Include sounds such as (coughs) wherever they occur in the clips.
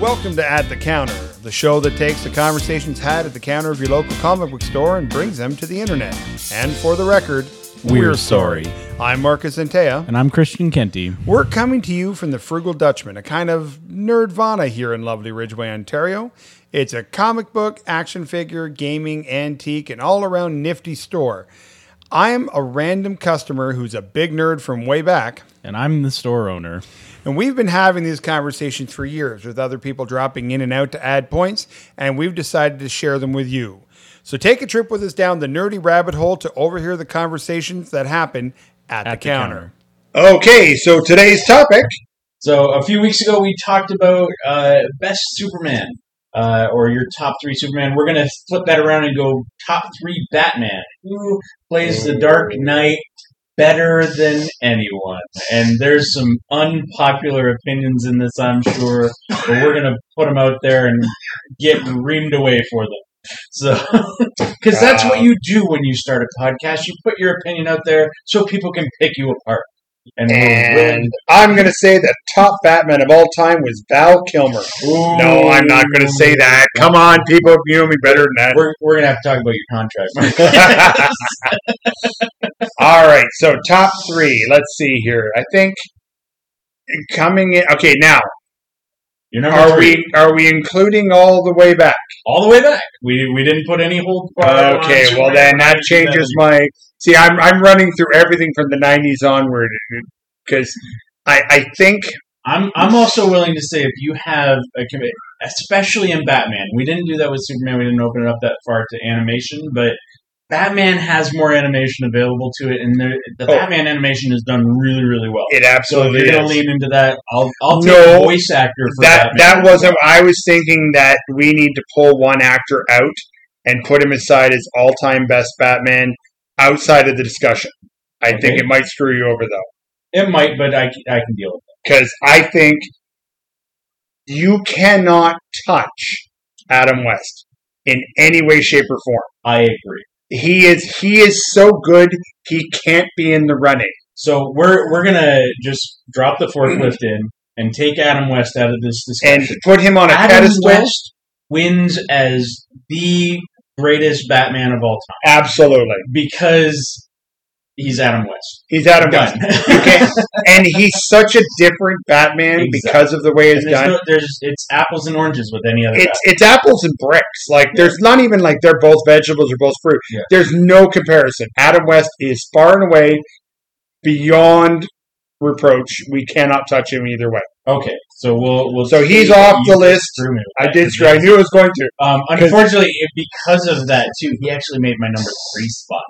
Welcome to At the Counter, the show that takes the conversations had at the counter of your local comic book store and brings them to the internet. And for the record, We're sorry. I'm Marcus Antea. And I'm Christian Kenty. We're coming to you from the Frugal Dutchman, a kind of nerdvana here in lovely Ridgeway, Ontario. It's a comic book, action figure, gaming, antique, and all around nifty store. I am a random customer who's a big nerd from way back. And I'm the store owner. And we've been having these conversations for years with other people dropping in and out to add points, and we've decided to share them with you. So take a trip with us down the nerdy rabbit hole to overhear the conversations that happen at, the, the counter. counter. Okay, so today's topic. So a few weeks ago, we talked about uh, best Superman uh, or your top three Superman. We're gonna flip that around and go top three Batman. Who plays the Dark Knight better than anyone? And there's some unpopular opinions in this, I'm sure, but we're gonna put them out there and get reamed away for them. So, (laughs) because that's what um, you do when you start a podcast, you put your opinion out there so people can pick you apart. And, And I'm going to say the top Batman of all time was Val Kilmer. No, I'm not going to say that. Come on, people, you know me better than that. We're, we're gonna have to talk about your contract. (laughs) (laughs) all right, so top three. Let's see here. I think coming in. Okay, now Your number are three, we are we including all the way back? all the way back. We we didn't put any hold. Okay, well then that changes my. See, I'm I'm running through everything from the '90s onward because I I think I'm I'm also willing to say if you have a especially in Batman, we didn't do that with Superman. We didn't open it up that far to animation, but. Batman has more animation available to it, and the, the Oh. Batman animation is done really, really well. it absolutely. So if you're going to lean into that, I'll I'll take No, voice actor for that Batman. that wasn't. I was thinking that we need to pull one actor out and put him aside as all time best Batman outside of the discussion. I think it might screw you over though, It might, but I I can deal with it because I think you cannot touch Adam West in any way, shape, or form. I agree. He is he is so good he can't be in the running. So we're we're gonna just drop the forklift in and take Adam West out of this discussion and put him on a Adam pedestal. West wins as the greatest Batman of all time Absolutely, because he's Adam West. he's Adam. West, can't- (laughs) and he's such a different Batman Exactly. because of the way it's done. no, there's it's apples and oranges with any other. It's it's apples and bricks. Like there's not even like they're both vegetables or both fruit. Yeah. There's no comparison. Adam West is far and away beyond reproach. We cannot touch him either way. Okay, so we'll we'll. So he's off the list. threw me with I did. I knew it was going to. Um, unfortunately, because of that too, he actually made my number three spot.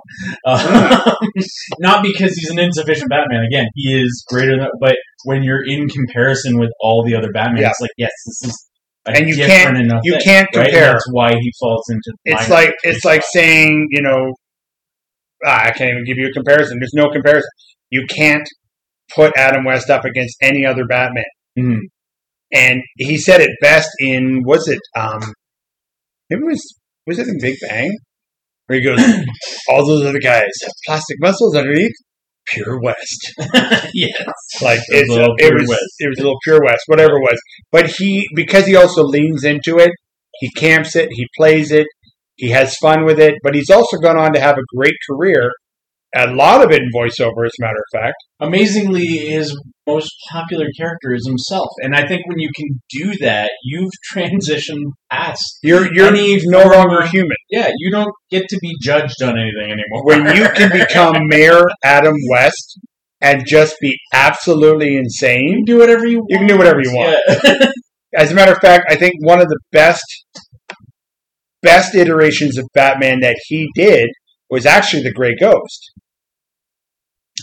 Uh, (laughs) not because he's an insufficient Batman. Again, he is greater than. But when you're in comparison with all the other Batman, Yeah. it's like yes, this is. And you can't- enough you thing, can't right? Compare. That's why he falls into. It's like it's like saying you know. ah, I can't even give you a comparison. There's no comparison. You can't put Adam West up against any other Batman. Mhm. And he said it best in was it um it was was it in Big Bang? Where he goes, (clears throat) All those other guys have plastic muscles underneath. Pure West. (laughs) yes. Like It was it's a it was West. it was a little pure West, whatever it was. But he because he also leans into it, he camps it, he plays it, he has fun with it, but he's also gone on to have a great career. A lot of it in voiceover, as a matter of fact. Amazingly, his most popular character is himself, and I think when you can do that, you've (laughs) transitioned past. You're you're no longer human. Yeah, you don't get to be judged on anything anymore. when you can become (laughs) Mayor Adam West and just be absolutely insane. do whatever you want. You can do whatever you want. Yeah. (laughs) As a matter of fact, I think one of the best best iterations of Batman that he did was actually the Gray Ghost.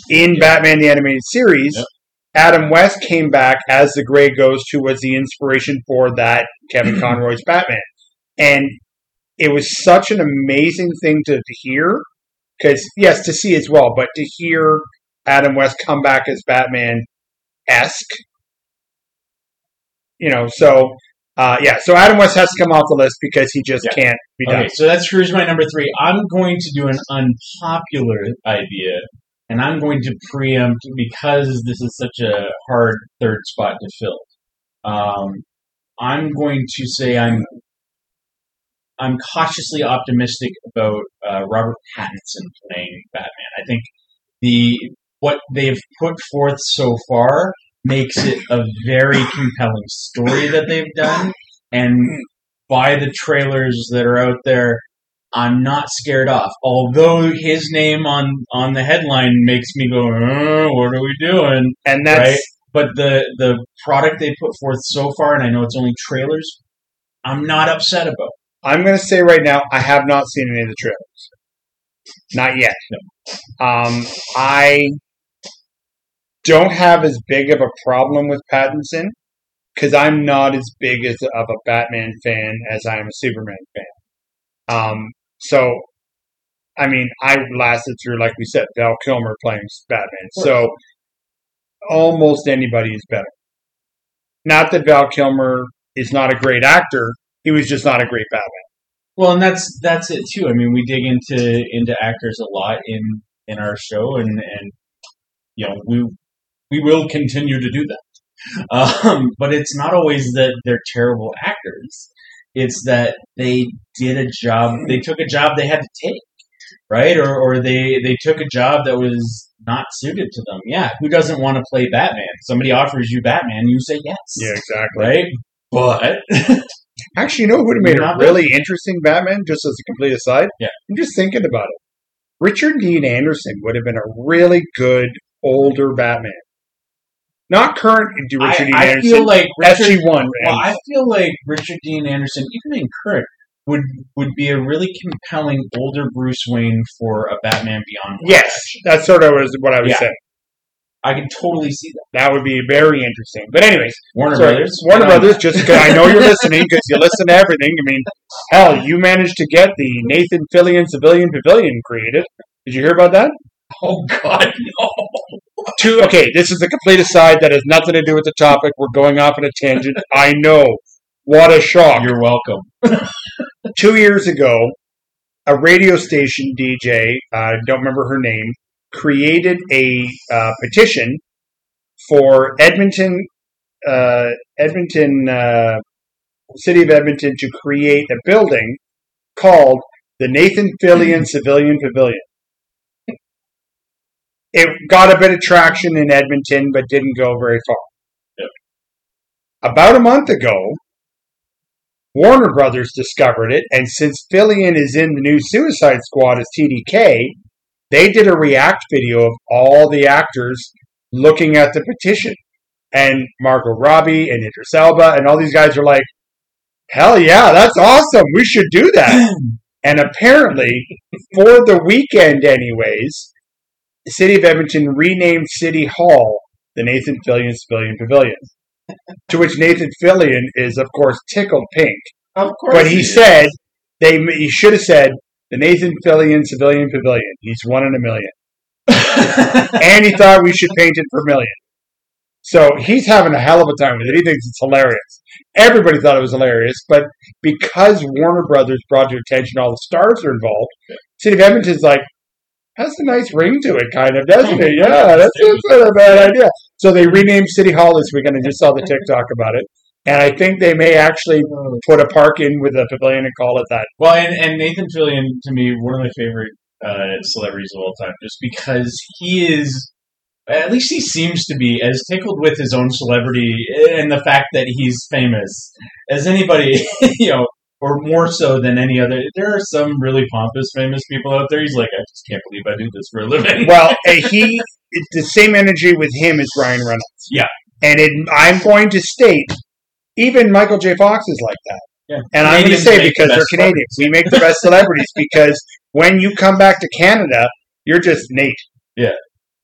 In Batman the Animated Series, Yep. Adam West came back as the Gray Ghost, who was the inspiration for that Kevin (clears throat) Conroy's Batman. And it was such an amazing thing to, to hear. Because, yes, to see as well, but to hear Adam West come back as Batman esque. You know, so, uh, yeah, so Adam West has to come off the list because he just Yeah. can't be done. Okay, so that's here's my number three. I'm going to do an unpopular idea, and I'm going to preempt because this is such a hard third spot to fill. Um, I'm going to say I'm I'm cautiously optimistic about uh, Robert Pattinson playing Batman. I think the what they've put forth so far makes it a very compelling story that they've done, and by the trailers that are out there, I'm not scared off. Although his name on on the headline makes me go, "Uh, "What are we doing?" And that's Right. But the the product they put forth so far, and I know it's only trailers, I'm not upset about. I'm going to say right now, I have not seen any of the trailers. Not yet. Um, I don't have as big of a problem with Pattinson because I'm not as big as of a Batman fan as I am a Superman fan. Um, so, I mean, I lasted through, like we said, Val Kilmer playing Batman. So, almost anybody is better. Not that Val Kilmer is not a great actor; he was just not a great Batman. Well, and that's that's it too. I mean, we dig into into actors a lot in in our show, and and you know we we will continue to do that. (laughs) Um, but it's not always that they're terrible actors. It's that they did a job. They took a job they had to take, right? Or or they they took a job that was not suited to them. Yeah, who doesn't want to play Batman? Somebody offers you Batman, you say yes. Yeah, exactly. Right. But (laughs) Actually, you know who would have made a really interesting Batman, just as a complete aside? Yeah. I'm just thinking about it. Richard Dean Anderson would have been a really good older Batman. Not current Richard I, Dean I Anderson. feel like Richard, SG1. Well, I feel like Richard Dean Anderson, even in current, would would be a really compelling older Bruce Wayne for a Batman Beyond. yes, that's sort of was what I was Yeah. saying. I can totally see that. That would be very interesting. But anyways, Warner sorry, Brothers, Warner on Brothers, just 'cause I know you're (laughs) listening because you listen to everything. I mean, hell, you managed to get the Nathan Fillion Civilian Pavilion created. Did you hear about that. Oh God, no! Two. Okay, this is a complete aside that has nothing to do with the topic. We're going off on a tangent. (laughs) I know. What a shock. You're welcome. (laughs) Two years ago, a radio station DJ, I don't remember her name, created a uh, petition for Edmonton, uh, Edmonton, uh, city of Edmonton to create a building called the Nathan Fillion (clears throat) Civilian Pavilion. It got a bit of traction in Edmonton, but didn't go very far. About a month ago, Warner Brothers discovered it, and since Fillion is in the new Suicide Squad as TDK, they did a react video of all the actors looking at the petition. And Margot Robbie and Idris Elba and all these guys are like, hell yeah, that's awesome. We should do that. (clears throat) and apparently, for the weekend, anyways, the city of Edmonton renamed City Hall the Nathan Fillion Civilian Pavilion. to which Nathan Fillion is, of course, tickled pink. Of course, But he is. said they he should have said the Nathan Fillion Civilian Pavilion. He's one in a million, (laughs) and he thought we should paint it million. So he's having a hell of a time with it. He thinks it's hilarious. Everybody thought it was hilarious, but because Warner Brothers brought to attention all the stars are involved, City of Edmonton's like, has a nice ring to it, kind of, doesn't it? Yeah, that's, that's not a bad idea. So they renamed City Hall this weekend. I just saw the TikTok about it. And I think they may actually put a park in with a pavilion and call it that. Well, and, and Nathan Fillion, to me, one of my favorite uh, celebrities of all time, just because he is, at least he seems to be, as tickled with his own celebrity and the fact that he's famous as anybody, (laughs) you know, or more so than any other. There are some really pompous, famous people out there. He's like, I just can't believe I do this for a living. Well, (laughs) he, it's the same energy with him as Ryan Reynolds. Yeah. And it, I'm going to state, even Michael J. Fox is like that. Yeah. And I'm going to say make the because they're Canadians, we make the best celebrities (laughs) because when you come back to Canada, you're just Nate. Yeah.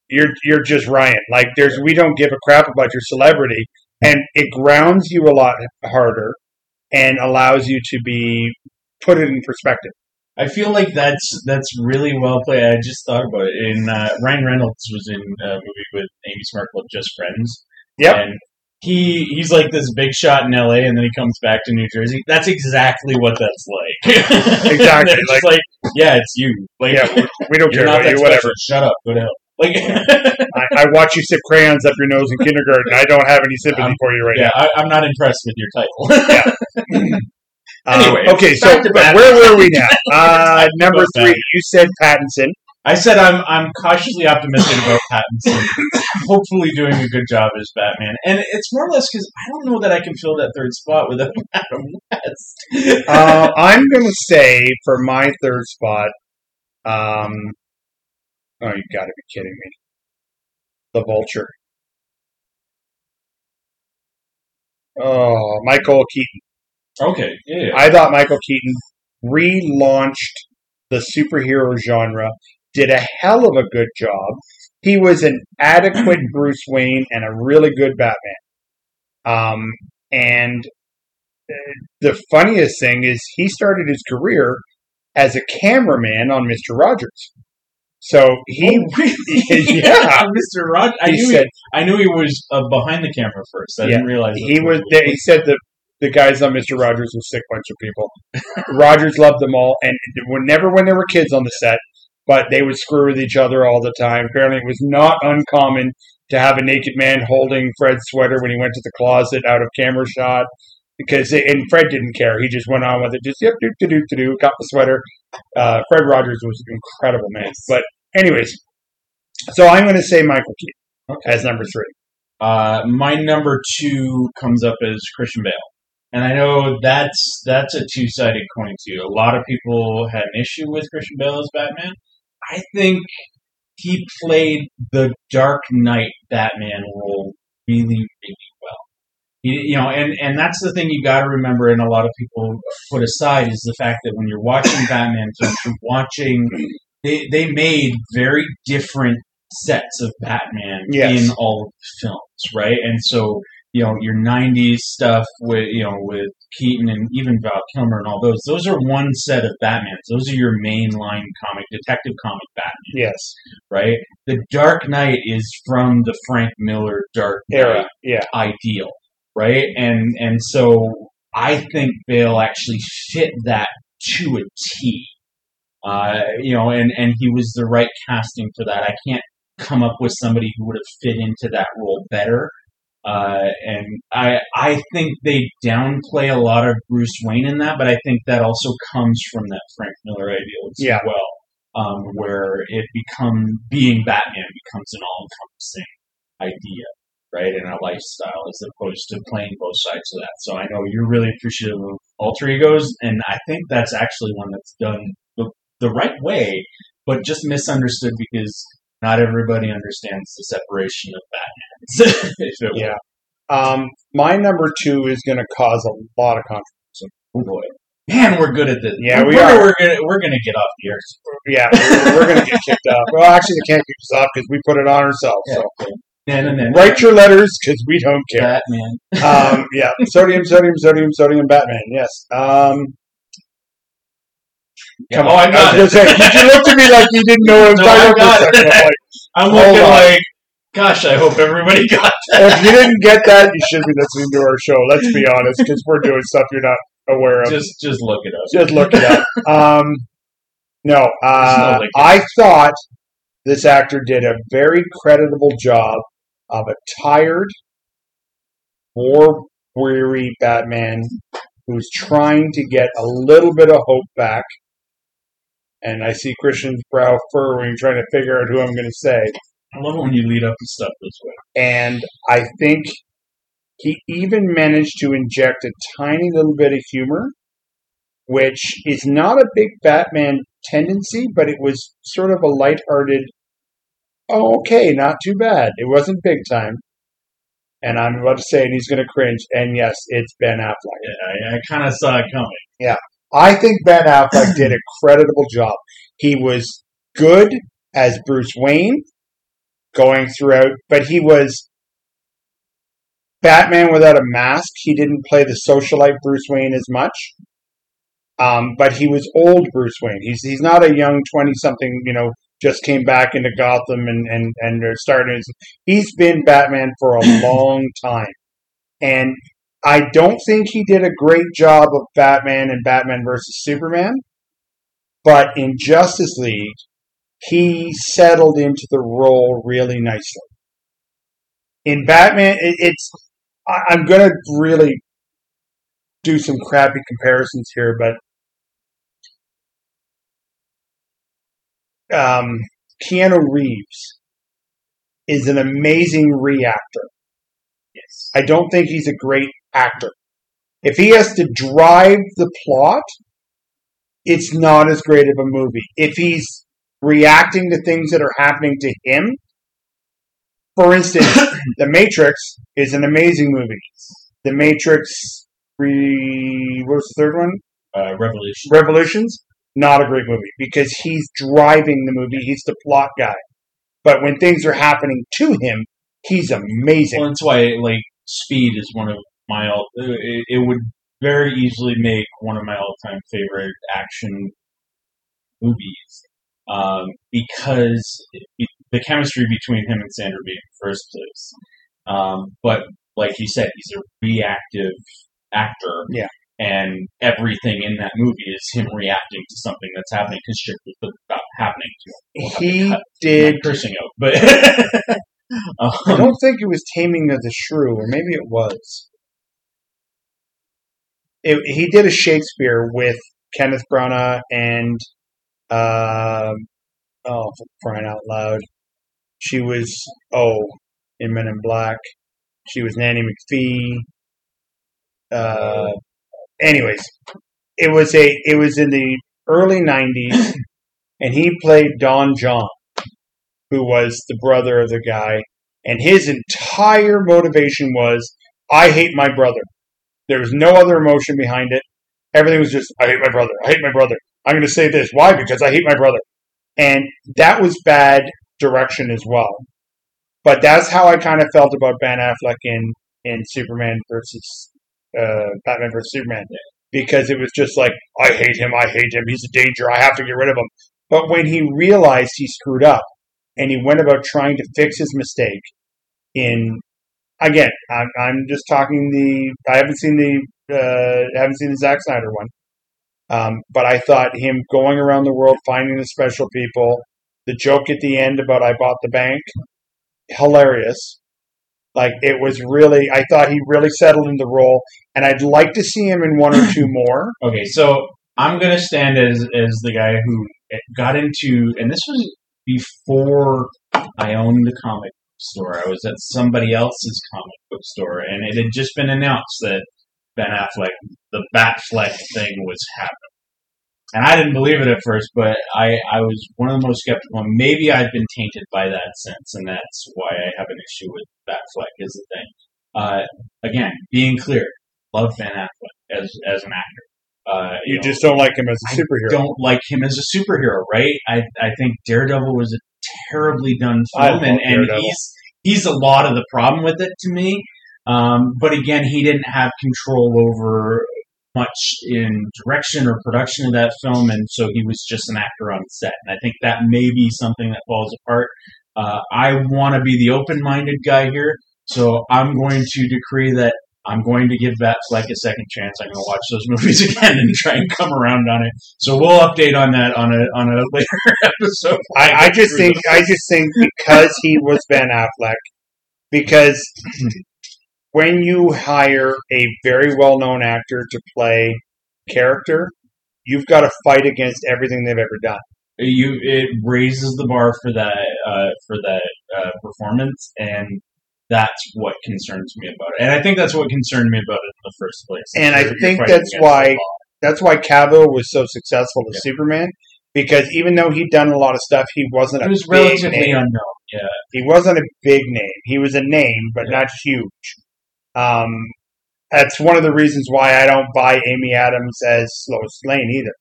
You're you're just Ryan. Like there's we don't give a crap about your celebrity, and it grounds you a lot harder and allows you to be put it in perspective. I feel like that's that's really well played. I just thought about it. In uh, Ryan Reynolds was in a movie with Amy Smart called Just Friends. Yep. And he he's like this big shot in L.A. and then he comes back to New Jersey. That's exactly what that's like. (laughs) Exactly, It's like, yeah, it's you. Like Yeah, we don't care about you, special. whatever. Shut up. Go to hell. Like, (laughs) I, I watch you sip crayons up your nose in kindergarten. I don't have any sympathy Um, for you right now. yeah, I, I'm not impressed with your title. (laughs) now. (laughs) Um, Anyway, okay, so but where were we now? Uh, number three, back. you said Pattinson. I said I'm I'm cautiously optimistic about Pattinson, hopefully doing a good job as Batman, and it's more or less because I don't know that I can fill that third spot without Adam West. Uh, I'm going to say for my third spot, um, oh, you got to be kidding me. The Vulture. Oh, Michael Keaton. okay, yeah. I thought Michael Keaton relaunched the superhero genre, did a hell of a good job. He was an adequate (clears throat) Bruce Wayne and a really good Batman. Um, and uh, the funniest thing is he started his career as a cameraman on Mr. Rogers. So he, Oh, (laughs) really? (laughs) yeah, Mr. Rod. I he knew said he, I knew he was uh, behind the camera first. I Yeah, didn't realize he was. he said the the guys on Mr. Rogers was a sick bunch of people. (laughs) Rogers loved them all, and whenever when there were kids on the set, but they would screw with each other all the time. Apparently, it was not uncommon to have a naked man holding Fred's sweater when he went to the closet out of camera shot. Because and Fred didn't care; he just went on with it. Just yep, do do do do, got the sweater. Uh, Fred Rogers was an incredible man. But anyways, so I'm going to say Michael Keaton as number three. Uh, my number two comes up as Christian Bale, and I know that's that's a two sided coin too. A lot of people had an issue with Christian Bale as Batman. I think he played the Dark Knight Batman role really, really. You, you know, and and that's the thing you got to remember, and a lot of people put aside is the fact that when you're watching Batman films, you're watching they they made very different sets of Batman Yes. in all of the films, right? And so you know your '90s stuff with you know with Keaton and even Val Kilmer and all those. Those are one set of Batmans. Those are your mainline comic, detective comic Batman, Yes, right? The Dark Knight is from the Frank Miller Dark Knight era. Yeah. ideal, right? And and so I think Bale actually fit that to a T. Uh, you know, and and he was the right casting for that. I can't come up with somebody who would have fit into that role better. Uh, and I I think they downplay a lot of Bruce Wayne in that, but I think that also comes from that Frank Miller ideal as Yeah. well, um, where it become being Batman becomes an all encompassing idea right, and a lifestyle as opposed to playing both sides of that. So I know you're really appreciative of alter egos, and I think that's actually one that's done the, the right way, but just misunderstood because not everybody understands the separation of Batman. (laughs) if it. Yeah. Um, my number two is going to cause a lot of controversy. Oh boy. Man, we're good at this. Yeah, we wonder are. We're gonna we're gonna get off the air. Yeah, we're, we're going to get kicked off. Well, actually, they can't kick us off because we put it on ourselves. So And then, then write your letters because we don't care. Batman. (laughs) Um, yeah, sodium, sodium, sodium, sodium, Batman. Yes. Um, come oh, on. I got I was it. say, you looked at me like you didn't know what (laughs) I was No, I talking about got for a second. it. I'm like, (laughs) I'm looking like, gosh, I hope everybody got that. if you didn't get that, you should be listening to our show. Let's be honest, because we're doing stuff you're not aware of. just just look it up. Just look it up. Um, no, uh, no. I thought this actor did a very creditable job of a tired, war weary Batman who's trying to get a little bit of hope back. And I see Christian's brow furrowing, trying to figure out who I'm going to say. I love it when you lead up to stuff this way. And I think he even managed to inject a tiny little bit of humor, which is not a big Batman tendency, but it was sort of a lighthearted, oh, okay, not too bad. It wasn't big time. And I'm about to say, and he's going to cringe, and yes, it's Ben Affleck. Yeah, I, I kind of saw it coming. Yeah. I think Ben Affleck did a creditable job. He was good as Bruce Wayne going throughout, but he was Batman without a mask. He didn't play the socialite Bruce Wayne as much. Um, but he was old Bruce Wayne. He's he's not a young twenty something, you know, just came back into Gotham and and and are starting. His, he's been Batman for a (clears throat) long time, and I don't think he did a great job of Batman and Batman versus Superman. But in Justice League, he settled into the role really nicely. In Batman, it, it's I, I'm gonna really do some crappy comparisons here, but um, Keanu Reeves is an amazing reactor. Yes. I don't think he's a great actor. If he has to drive the plot, it's not as great of a movie. If he's reacting to things that are happening to him, for instance, (coughs) The Matrix is an amazing movie. The Matrix, re, what was the third one? Uh, Revolution. Revolutions, not a great movie because he's driving the movie. He's the plot guy. But when things are happening to him, he's amazing. Well, that's why like Speed is one of my all. It, it would very easily make one of my all-time favorite action movies um, because it, the chemistry between him and Sandra Bee in the first place. Um, but like you said, he's a reactive actor. Yeah. And everything in that movie is him reacting to something that's happening because shit was about happening to him. We'll He did. cursing out, but (laughs) (laughs) I um, don't think it was Taming of the Shrew, or maybe it was. It, he did a Shakespeare with Kenneth Branagh and, um oh, crying out loud. She was, oh, in Men in Black. She was Nanny McPhee. Uh, anyways, it was a, it was in the early 90s, and he played Don John, who was the brother of the guy and his entire motivation was I hate my brother. There was no other emotion behind it. Everything was just I hate my brother. I hate my brother. I'm going to say this. Why? Because I hate my brother. And that was bad direction as well. But that's how I kind of felt about Ben Affleck in in Superman versus uh, Batman versus Superman because it was just like I hate him. I hate him. He's a danger. I have to get rid of him. But when he realized he screwed up and he went about trying to fix his mistake in again i'm, I'm just talking the i haven't seen the uh, haven't seen the Zack Snyder one um, but i thought him going around the world finding the special people the joke at the end about i bought the bank hilarious like it was really i thought he really settled in the role and i'd like to see him in one or two (clears throat) more Okay, so I'm gonna stand as as the guy who eh, got into, and this was before I owned a comic store. I was at somebody else's comic book store, and it had just been announced that Ben Affleck, the Batfleck thing, was happening. And I didn't believe it at first, but I, I was one of the most skeptical. Maybe I've been tainted by that since, and that's why I have an issue with Batfleck is the thing. Uh, again, being clear, love Ben Affleck as as an actor. Uh, you know, just don't like him as a I superhero don't like him as a superhero, right? I, I think Daredevil was a terribly done film, and, and he's he's a lot of the problem with it to me. Um, but again, he didn't have control over much in direction or production of that film, and so he was just an actor on set. And I think that may be something that falls apart. Uh, I want to be the open-minded guy here, so I'm going to decree that I'm going to give Batfleck a second chance. I'm going to watch those (laughs) movies again and try and come around on it. So we'll update on that on a on a (laughs) later episode. I, I just think I just think because he was Ben Affleck, because (laughs) when you hire a very well known actor to play character, you've got to fight against everything they've ever done. you it raises the bar for that uh, for that uh, performance, and that's what concerns me about it. And I think that's what concerned me about it in the first place. And I think that's why-. That's why Cavill was so successful as Superman, because even though he'd done a lot of stuff, he wasn't a it was big relatively name. unknown. Yeah, He wasn't a big name. He was a name, but not huge. Um, that's one of the reasons why I don't buy Amy Adams as Lois Lane either.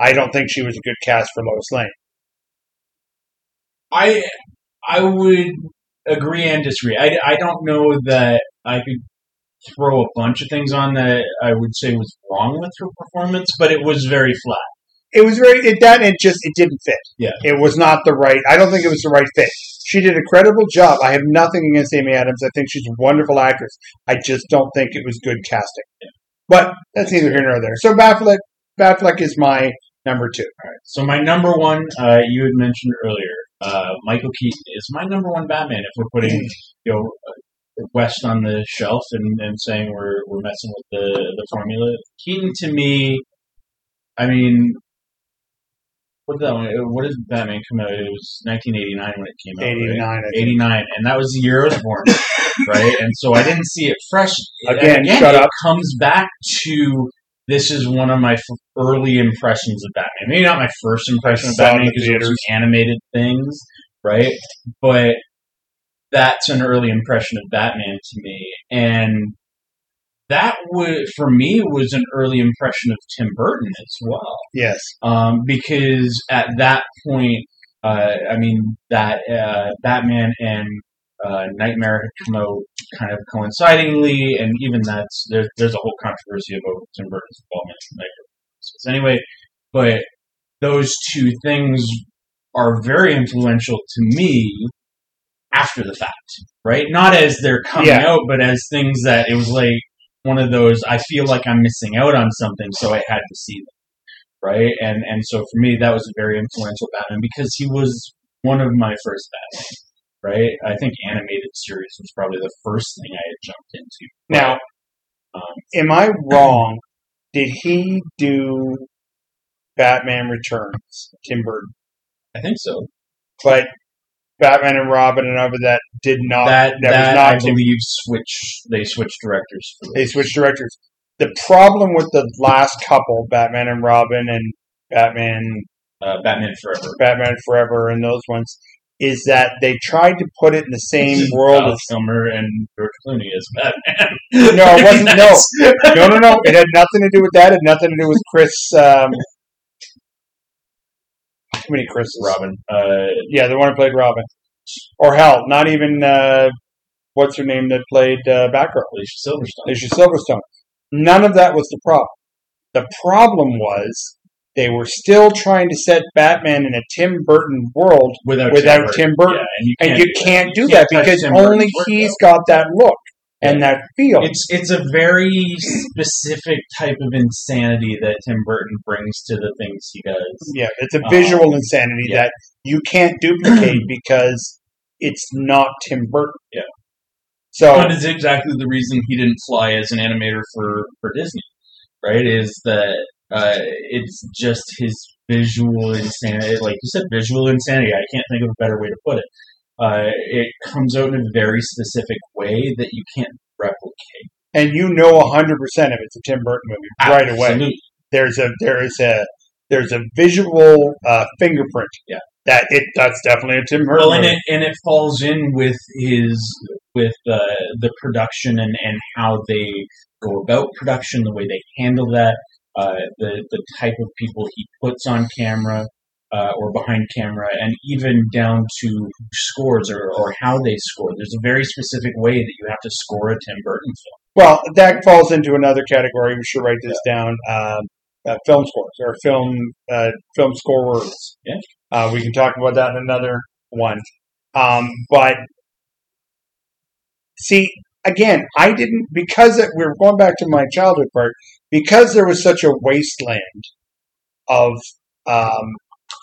I don't think she was a good cast for Lois Lane. I I would agree and disagree. I, I don't know that I could throw a bunch of things on that I would say was wrong with her performance, but it was very flat. It was very it, that it just it didn't fit. Yeah. it was not the right. I don't think it was the right fit. She did a credible job. I have nothing against Amy Adams. I think she's a wonderful actress. I just don't think it was good casting. But that's neither here nor there. So Batfleck, Batfleck is my number two. So my number one, uh, you had mentioned earlier, uh, Michael Keaton is my number one Batman. If we're putting you know uh, West on the shelf and, and saying we're we're messing with the the formula, Keaton to me, I mean, what did that one? Uh, what did Batman come out? It was 1989 when it came out. Eighty right? nine. I think. 89, and that was the year I was born, (laughs) right? And so I didn't see it fresh. And Again, shut it up. comes back to this is one of my f- early impressions of Batman. Maybe not my first impression of Batman because it was animated things, right? But that's an early impression of Batman to me, and that would for me was an early impression of Tim Burton as well Yes. um, because at that point, uh, I mean that uh, Batman and uh, Nightmare had come out kind of coincidingly, and even that's there's there's a whole controversy about Tim Burton's involvement in Nightmare. Anyway, but those two things are very influential to me after the fact, right? Not as they're coming Yeah. out, but as things that it was like one of those. I feel like I'm missing out on something, so I had to see them right? And and so for me, that was a very influential Batman because he was one of my first Batman, right? I think animated series was probably the first thing I had jumped into. Now, um, am I wrong? Did he do Batman Returns, Tim Burton? I think so. But Batman and Robin and over that did not. that that that was not I believe switch they switched directors they switched directors. The problem with the last couple, Batman and Robin and Batman uh, Batman Forever. Batman Forever and those ones, is that they tried to put it in the same world Val as Kilmer and George Clooney as Batman. No, it wasn't- no. (laughs) No, no, no. It had nothing to do with that. It had nothing to do with Chris. Um, too many Chris's. Robin. Uh, Yeah, the one who played Robin. Or hell, not even uh, what's her name that played uh, Batgirl, Alicia Silverstone. Alicia Silverstone. None of that was the problem. The problem was they were still trying to set Batman in a Tim Burton world, Without, without Tim Burton. Yeah, and you can't you do that. can't do You that can't because Tim only Burton's he's got that look and that feel. It's it's a very specific type of insanity that Tim Burton brings to the things he does. Yeah, it's a Uh, visual insanity yeah. that you can't duplicate (clears throat) because it's not Tim Burton. Yeah. So that is exactly the reason he didn't fly as an animator for, for Disney, right? Is that uh, it's just his visual insanity. Like you said, visual insanity. I can't think of a better way to put it. Uh, it comes out in a very specific way that you can't replicate and you know hundred percent of it's a Tim Burton movie right away. Absolutely. There's a there is a there's a visual uh, fingerprint. Yeah. That it that's definitely a Tim Burton Well, and movie. it and it falls in with his with uh, the production and, and how they go about production, the way they handle that, uh, the the type of people he puts on camera uh, or behind camera, and even down to scores or, or how they score. There's a very specific way that you have to score a Tim Burton film. Well, that falls into another category. We should write this down. Um, uh, film scores or film uh, film scorers. Yeah. Uh, we can talk about that in another one. Um, but see, again, I didn't because it, we're going back to my childhood part because there was such a wasteland of um,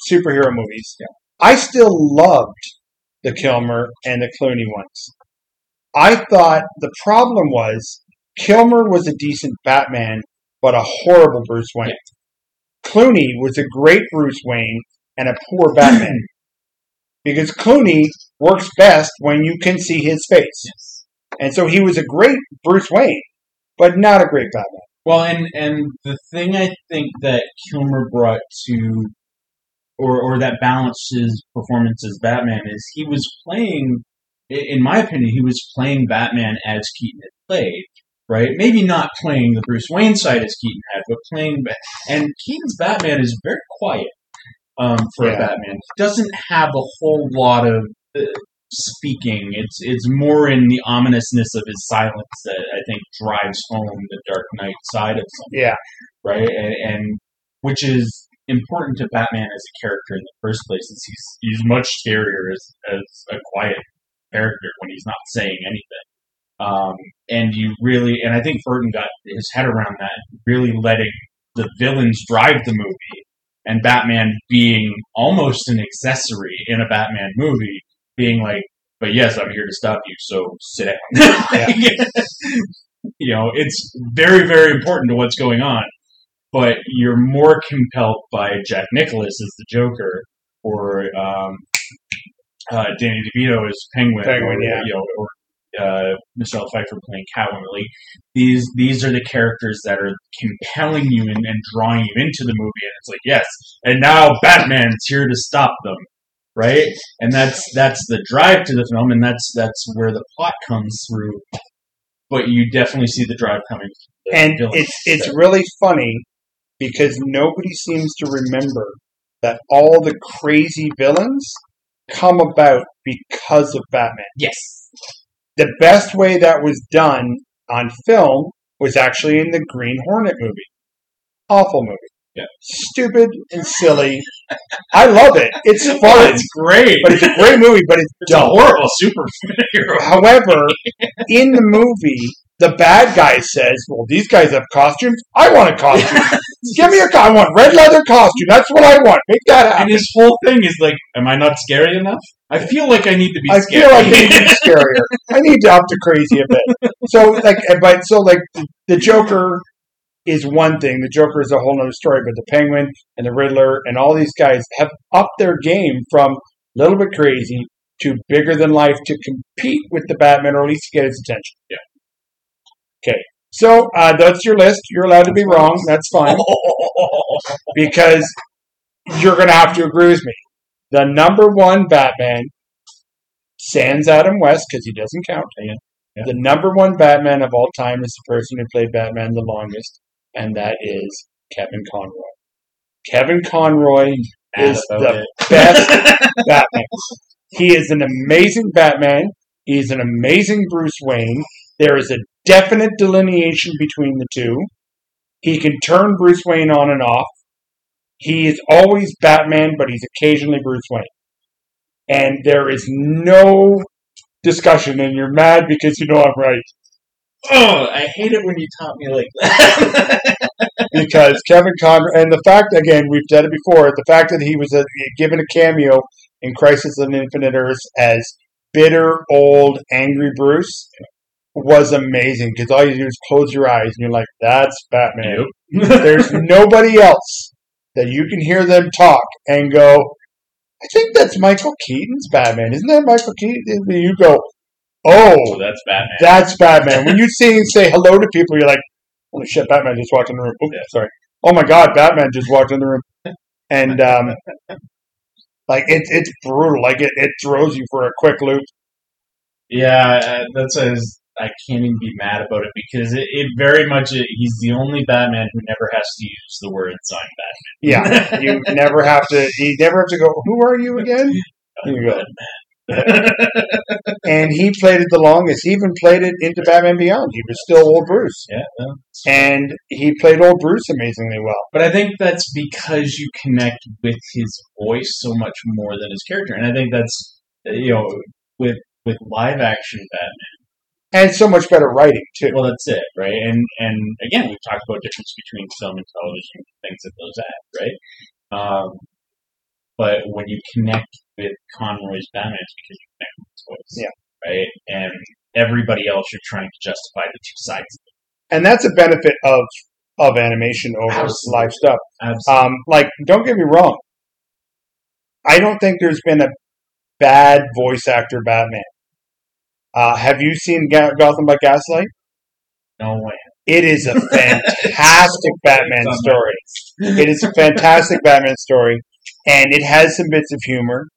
superhero movies. I still loved the Kilmer and the Clooney ones. I thought the problem was Kilmer was a decent Batman, but a horrible Bruce Wayne. Clooney was a great Bruce Wayne and a poor Batman. (clears throat) because Clooney works best when you can see his face. And so he was a great Bruce Wayne, but not a great Batman. Well, and and the thing I think that Kilmer brought to, or or that balanced his performance as Batman is he was playing, in my opinion, he was playing Batman as Keaton had played. Right? Maybe not playing the Bruce Wayne side as Keaton had, but playing. And Keaton's Batman is very quiet um, for Yeah. a Batman. He doesn't have a whole lot of uh, speaking. It's it's more in the ominousness of his silence that I think drives home the Dark Knight side of something Yeah. right? And, and which is important to Batman as a character in the first place. Is he's he's much scarier as as a quiet character when he's not saying anything. Um, and you really, and I think Burton got his head around that, really letting the villains drive the movie and Batman being almost an accessory in a Batman movie, being like, "But yes, I'm here to stop you, so sit down." (laughs) (laughs) you know, it's very, very important to what's going on. But you're more compelled by Jack Nicholas as the Joker, or um, uh, Danny DeVito as Penguin, Penguin, or, yeah. you know, or uh, Michelle Pfeiffer playing Catwoman. These, these are the characters that are compelling you and, and drawing you into the movie, and it's like, yes, and now Batman's here to stop them, right? And that's that's the drive to the film, and that's that's where the plot comes through. But you definitely see the drive coming. the and villains. it's it's really funny because nobody seems to remember that all the crazy villains come about because of Batman. yes, The best way that was done on film was actually in the Green Hornet movie. Awful movie. Yeah. Stupid and silly. I love it. It's (laughs) fun, it's great. but it's a great movie. But it's It's a dumb. horrible superhero. (laughs) However, in the movie, the bad guy says, "Well, these guys have costumes. I want a costume. (laughs) Give me a co- I want red leather costume. That's what I want. Make that And happen." his whole thing is like, am I not scary enough? I feel like I need to be I scary. feel like I need to be scarier. I need to up the crazy a bit. So, like, but so like the Joker is one thing. The Joker is a whole other story. But the Penguin and the Riddler and all these guys have upped their game from a little bit crazy to bigger than life to compete with the Batman or at least get his attention. Yeah. Okay. So uh, that's your list. You're allowed to be wrong. That's fine (laughs) because you're going to have to agree with me. The number one Batman, sans Adam West because he doesn't count. Yeah. The number one Batman of all time is the person who played Batman the longest, and that is Kevin Conroy. Kevin Conroy is the best (laughs) Batman. He is an amazing Batman. He is an amazing Bruce Wayne. There is a definite delineation between the two. He can turn Bruce Wayne on and off. He is always Batman, but he's occasionally Bruce Wayne. And there is no discussion, and you're mad because you know I'm right. Oh, I hate it when you taunt me like that. (laughs) Because Kevin Conroy, and the fact, again, we've said it before, the fact that he was a, given a cameo in Crisis on Infinite Earths as bitter, old, angry Bruce was amazing. Because all you do is close your eyes, and you're like, that's Batman. (laughs) There's nobody else that you can hear them talk and go, I think that's Michael Keaton's Batman. Isn't that Michael Keaton? And you go, oh, oh, that's Batman. that's Batman. When you (laughs) see say hello to people, you're like, holy shit, Batman just walked in the room. Oh, sorry. Oh my god, Batman just walked in the room. And, um, (laughs) like, it's it's brutal. Like, it, it throws you for a quick loop. Yeah, uh, that's a, I can't even be mad about it because it, it very much he's the only Batman who never has to use the word "I'm Yeah. (laughs) you never have to, you never have to go, who are you again? You go. And he played it the longest. He even played it into Batman Beyond. He was still old Bruce. yeah, no. And he played old Bruce amazingly well. but I think that's because you connect with his voice so much more than his character, and I think that's you know with with live action Batman. And so much better writing, too. Well, that's it, right? And and again, we've talked about difference between film and television, things that those add, right? Um, but when you connect with Conroy's Batman, it's because you connect with his voice, Yeah. right? And everybody else, you're trying to justify the two sides. And that's a benefit of of animation over Absolutely. live stuff. Absolutely. Um, like, don't get me wrong. I don't think there's been a bad voice actor Batman. Uh, have you seen Ga- Gotham by Gaslight? no way. It is a fantastic (laughs) Batman It's on my story. It is a fantastic Batman story, and it has some bits of humor.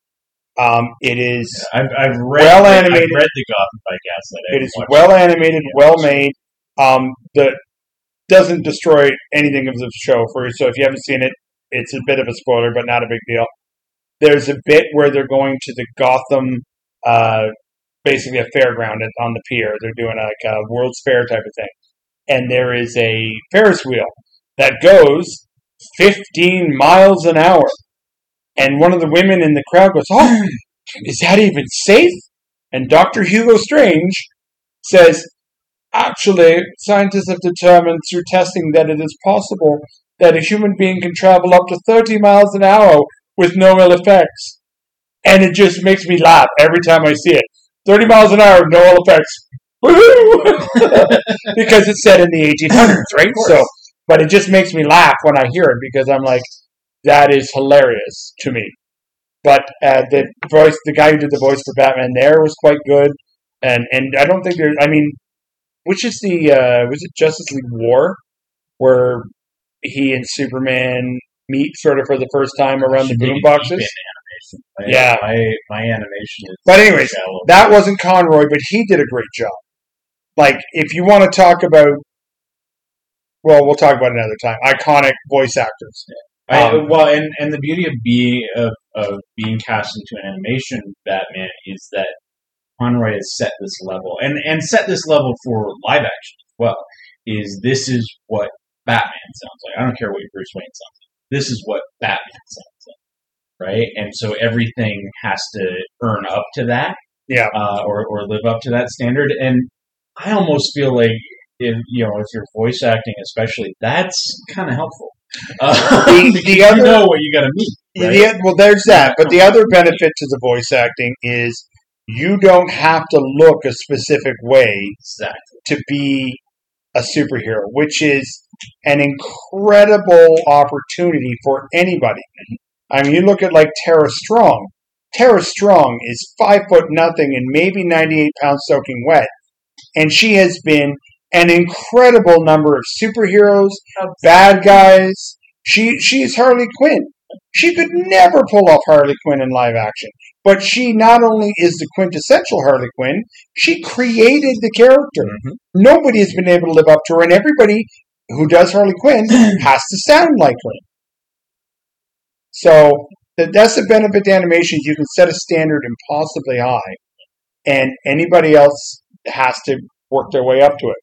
Um, it is I've, I've read Well the, animated. I've read the Gotham by Gaslight. It is well animated, well made. Um, the doesn't destroy anything of the show for you. So if you haven't seen it, it's a bit of a spoiler, but not a big deal. There's a bit where they're going to the Gotham, uh, basically a fairground on the pier. They're doing like a World's Fair type of thing, and there is a Ferris wheel that goes 15 miles an hour, and one of the women in the crowd goes, "Oh, is that even safe?" And Dr. Hugo Strange says, Actually, scientists have determined through testing that it is possible that a human being can travel up to 30 miles an hour with no ill effects. And it just makes me laugh every time I see it. 30 miles an hour, no ill effects. Woohoo! (laughs) because it's set in the 1800s, right? So, but it just makes me laugh when I hear it because I'm like, that is hilarious to me. But uh, the voice, the guy who did the voice for Batman there was quite good, and and I don't think there's. I mean, which is the uh, was it Justice League War, where he and Superman meet sort of for the first time around the boom boxes. animation. Yeah. my my animation is. But anyways, shallow. That wasn't Conroy, but he did a great job. Like, if you want to talk about, well, we'll talk about it another time. Iconic voice actors. I, Um, well, and, and the beauty of being of, of being cast into an animation Batman is that Conroy has set this level, and and set this level for live action as well. Is this is what Batman sounds like? I don't care what Bruce Wayne sounds like. This is what Batman sounds like, right? And so everything has to earn up to that, Yeah. uh, or or live up to that standard. And I almost feel like if you know if you're voice acting, especially, that's kind of helpful. Uh, (laughs) The- the you know what you got to meet. Right? Yeah, well, there's that. But the other benefit to the voice acting is you don't have to look a specific way Exactly. to be a superhero, which is an incredible opportunity for anybody. I mean, you look at like Tara Strong. Tara Strong is five foot nothing and maybe 98 pounds soaking wet. And she has been an incredible number of superheroes, bad guys. She she's Harley Quinn. She could never pull off Harley Quinn in live action. But she not only is the quintessential Harley Quinn, she created the character. Mm-hmm. Nobody has been able to live up to her, and everybody who does Harley Quinn (clears throat) has to sound like her. So that's the benefit to animation. You can set a standard impossibly high, and anybody else has to work their way up to it.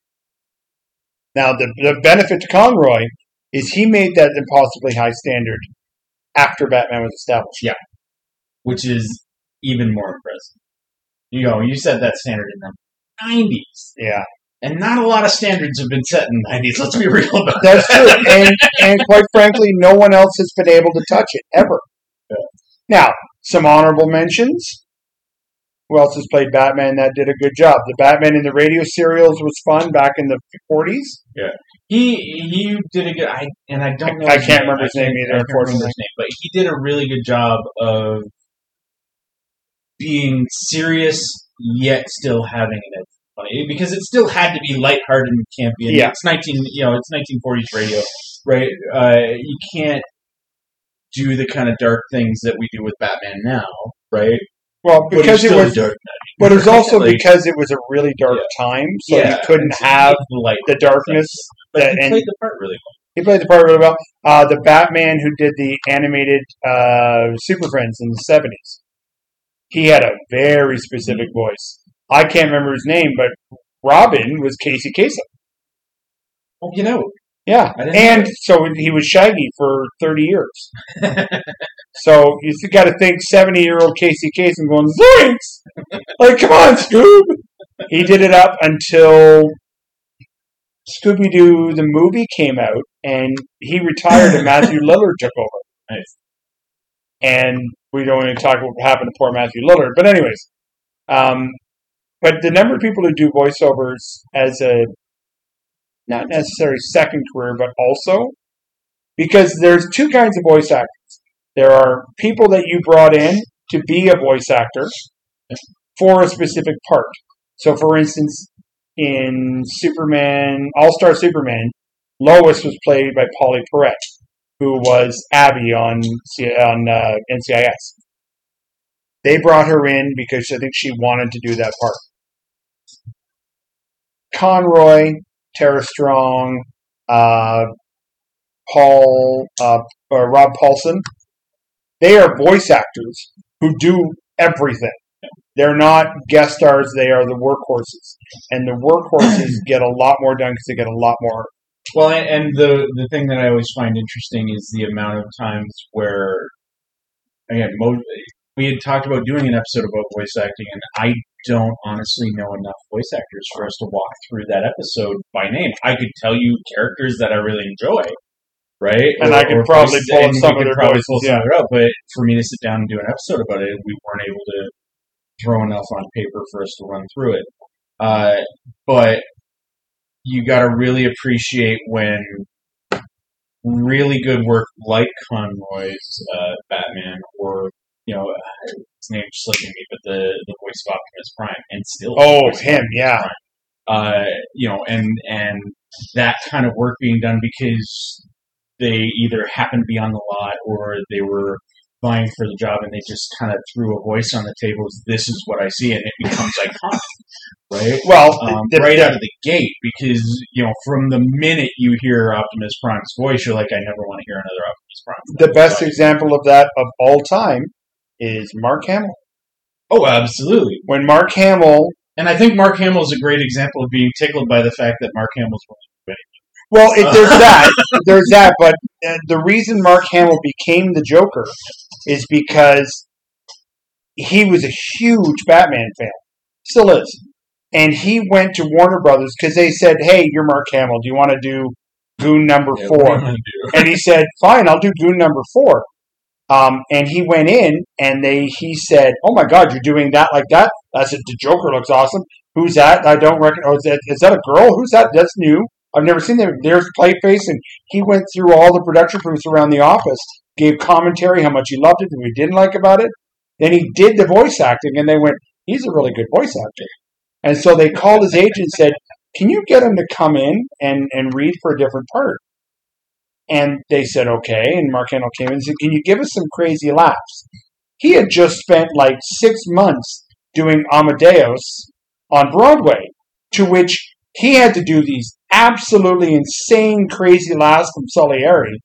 Now, the, the benefit to Conroy is he made that impossibly high standard after Batman was established. Yeah, which is even more impressive. You know, you set that standard in the '90s, Yeah, and not a lot of standards have been set in the '90s. Let's be real about that's that. true. and and quite frankly, no one else has been able to touch it ever. Yeah. Now, some honorable mentions. Who else has played Batman that did a good job? The Batman in the radio serials was fun back in the 40s. Yeah, He he did a good. I and I don't know. I his can't name. remember his name can't- either, I can't remember unfortunately. his name, but he did a really good job of being serious yet still having an it funny because it still had to be lighthearted and campy. And Yeah. it's nineteen. You know, it's nineteen forties radio, right? Uh, you can't do the kind of dark things that we do with Batman now, right? Well, But because it's it was, a dark but it was also Like- because it was a really dark time, so yeah, you couldn't have light. the darkness. But that- he and played the part really well. he played the part really well. Uh, the Batman who did the animated uh, Super Friends in the seventies, he had a very specific voice. I can't remember his name, but Robin was Casey Kasem. Well, you know, Yeah, and so he was Shaggy for thirty years. So you got to think seventy-year-old Casey Kasem going Zoinks! like, come on, Scoob! He did it up until Scooby Doo the movie came out, and he retired, and Matthew (laughs) Lillard took over. Nice. And we don't want to talk about what happened to poor Matthew Lillard, but anyways, um, but the number of people who do voiceovers as a not necessarily second career, but also because there's two kinds of voice actors. There are people that you brought in to be a voice actor for a specific part. So, for instance, in Superman, All Star Superman, Lois was played by Pauley Perrette, who was Abby on on uh, NCIS. They brought her in because I think she wanted to do that part. Conroy, Tara Strong, uh, Paul, uh, or Rob Paulsen, they are voice actors who do everything. They're not guest stars; they are the workhorses, and the workhorses (clears throat) get a lot more done because they get a lot more. Well, and, and the the thing that I always find interesting is the amount of times where, again, mo- we had talked about doing an episode about voice acting, and I don't honestly know enough voice actors for us to walk through that episode by name. I could tell you characters that I really enjoy, right? And I could probably voice- pull some of their voices, yeah. out. But for me to sit down and do an episode about it, we weren't able to throw enough on paper for us to run through it. Uh, but you got to really appreciate when really good work like Conroy's uh, Batman or you know his name's slipping me, but the the voice of Optimus Prime and still Oh, the voice of him, yeah. Uh, you know, and and that kind of work being done because they either happened to be on the lot or they were vying for the job and they just kind of threw a voice on the table. This is what I see, and it becomes iconic, (laughs) right? Well, um, the- right the- out of the gate because you know from the minute you hear Optimus Prime's voice, you're like, I never want to hear another Optimus Prime. the best Right. example of that of all time is Mark Hamill. Oh, absolutely. When Mark Hamill, And I think Mark Hamill is a great example of being tickled by the fact that Mark Hamill's willing (laughs) well, it, there's that, (laughs) there's that, but uh, the reason Mark Hamill became the Joker is because he was a huge Batman fan, still is, and he went to Warner Brothers because they said, "Hey, you're Mark Hamill. Do you want to do Goon Number to. Four? and he said, "Fine, I'll do Goon number four. Um, and he went in, and they he said, "Oh my God, you're doing that like that?" I said, "The Joker looks awesome. Who's that? I don't reckon. Oh, is that is that a girl? Who's that? That's new. I've never seen that. There's Clayface, and he went through all the production crews around the office, gave commentary how much he loved it and what he didn't like about it. Then he did the voice acting, and they went, "He's a really good voice actor." And so they called his agent and said, "Can you get him to come in and and read for a different part?" And they said, okay. And Mark Hamill came in and said, can you give us some crazy laughs? He had just spent like six months doing Amadeus on Broadway, to which he had to do these absolutely insane, crazy laughs from Salieri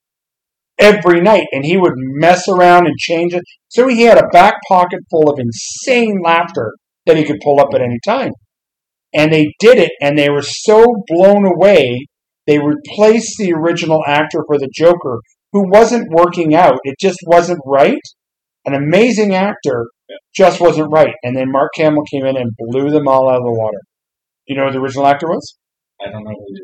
every night. And he would mess around and change it. So he had a back pocket full of insane laughter that he could pull up at any time. And they did it, and they were so blown away they replaced the original actor for the Joker, who wasn't working out. It just wasn't right. An amazing actor just wasn't right. And then Mark Hamill came in and blew them all out of the water. Do You know who the original actor was? I don't know who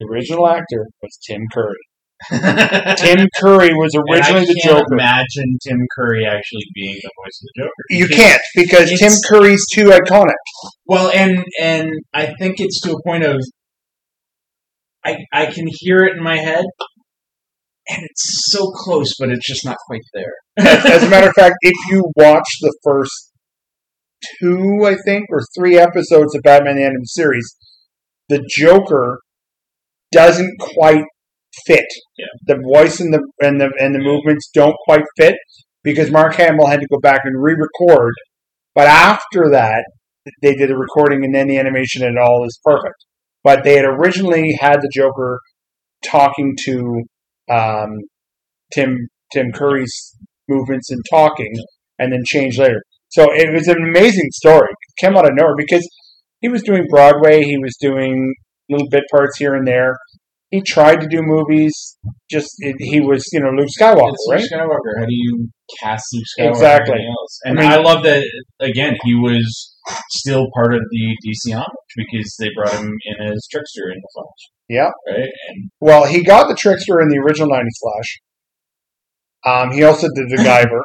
The original actor was Tim Curry. (laughs) Tim Curry was originally the can't Joker. Imagine Tim Curry actually being the voice of the Joker. You can't because Tim Curry's too iconic. Well, and and I think it's to a point of I I can hear it in my head, and it's so close, but it's just not quite there. As a matter of fact, if you watch the first two, I think, or three episodes of Batman the Animated Series, the Joker doesn't quite fit. Yeah. The voice and the and the and the movements don't quite fit because Mark Hamill had to go back and re-record. But after that, they did the recording and then the animation and all is perfect. But they had originally had the Joker talking to um, Tim Tim Curry's movements and talking, and then changed later. So it was an amazing story. It came out of nowhere because he was doing Broadway, he was doing little bit parts here and there. He tried to do movies. Just it, he was, you know, Luke Skywalker, It's Luke right? Skywalker. How do you cast Luke Skywalker? Exactly. And I mean- I love that again. He was still part of the DC homage because they brought him in as trickster in the Flash. Yeah. Right. And Well, he got the trickster in the original '90s Flash. Um, he also did the Guyver,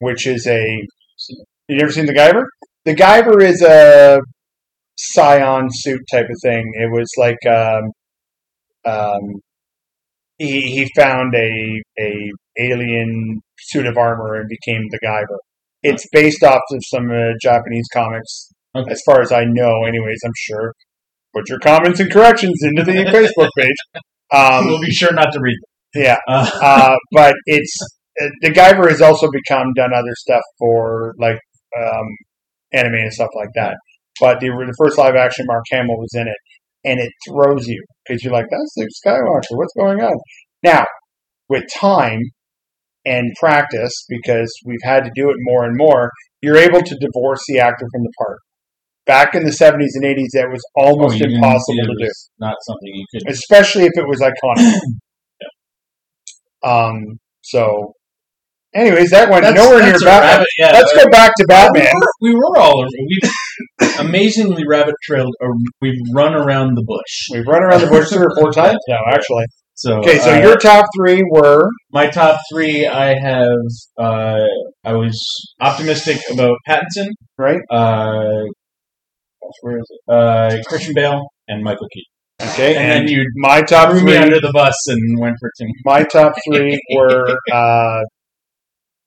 which is a. You ever seen the Guyver? The Guyver is a scion suit type of thing. It was like um, um, he he found a a alien suit of armor and became the Guyver. It's based off of some uh, Japanese comics, Okay. as far as I know. Anyways, I'm sure. Put your comments and corrections into the (laughs) Facebook page. Um, we'll be sure not to read yeah, them. Uh, uh, but it's uh, the Guyver has also become done other stuff for like um, anime and stuff like that. But the the first live action Mark Hamill was in it, and it throws you because you're like, "That's Luke Skywalker. What's going on?" Now, with time and practice, because we've had to do it more and more, you're able to divorce the actor from the part. Back in the 70s and 80s, that was almost oh, impossible to do Not something you could. especially if it was iconic. (coughs) um. So, anyways, that went That's- nowhere near that's a Batman. rabbit- yeah, Let's uh, go back to Batman. We were, we were all we've (coughs) amazingly rabbit trailed. Or we've run around the bush. We've run around the bush three or four times now, actually. So Okay, so uh, your top three were my top three. I have. Uh, I was optimistic about Pattinson. right. Uh, where is it? Uh, Christian Bale and Michael Keaton. Okay, And, and, then you my top threw me three. under the bus and went for Tim. my top (laughs) three were uh,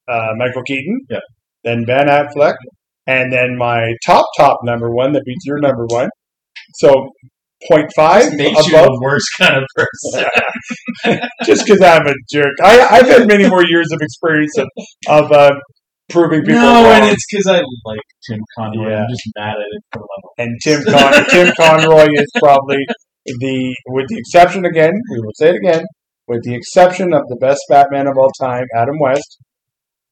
uh, Michael Keaton, Yeah. then Ben Affleck, and then my top top number one that beats your number one. So point five This makes you above, the worst kind of person. (laughs) just because I'm a jerk. I, I've had many more years of experience of, of uh, proving people no, wrong. and it's because I like Tim Conroy. Yeah. I'm just mad at it for level. and Tim Con- Tim Conroy is probably the, with the exception again, we will say it again, with the exception of the best Batman of all time, Adam West.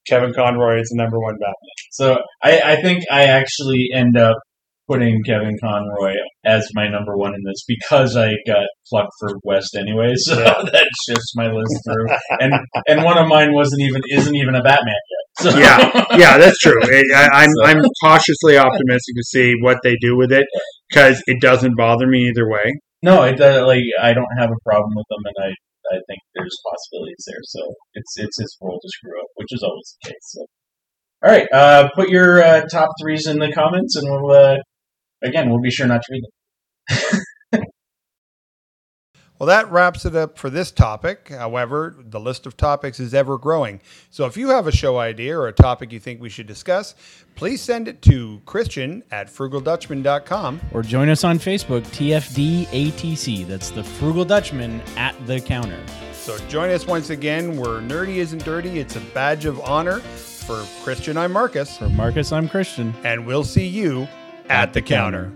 Kevin Conroy is the number one Batman. So I, I think I actually end up putting Kevin Conroy as my number one in this because I got plucked for West anyway. So Yeah. (laughs) that shifts my list through. and and one of mine wasn't even isn't even a Batman yet. So Yeah. yeah, that's true. (laughs) I, I'm So- I'm cautiously optimistic to see what they do with it because it doesn't bother me either way. no, it does, like I don't have a problem with them, and I I think there's possibilities there. So it's it's his role to screw up, which is always the case. So. All right, uh, put your uh, top threes in the comments, and we'll uh, again we'll be sure not to read them. (laughs) Well, that wraps it up for this topic. However, the list of topics is ever growing. So if you have a show idea or a topic you think we should discuss, please send it to Christian at frugaldutchman.com. Or join us on Facebook, TFDATC. That's the Frugal Dutchman at the counter. So join us once again where Nerdy Isn't Dirty. It's a badge of honor. For Christian, I'm Marcus. For Marcus, I'm Christian. And we'll see you at the counter.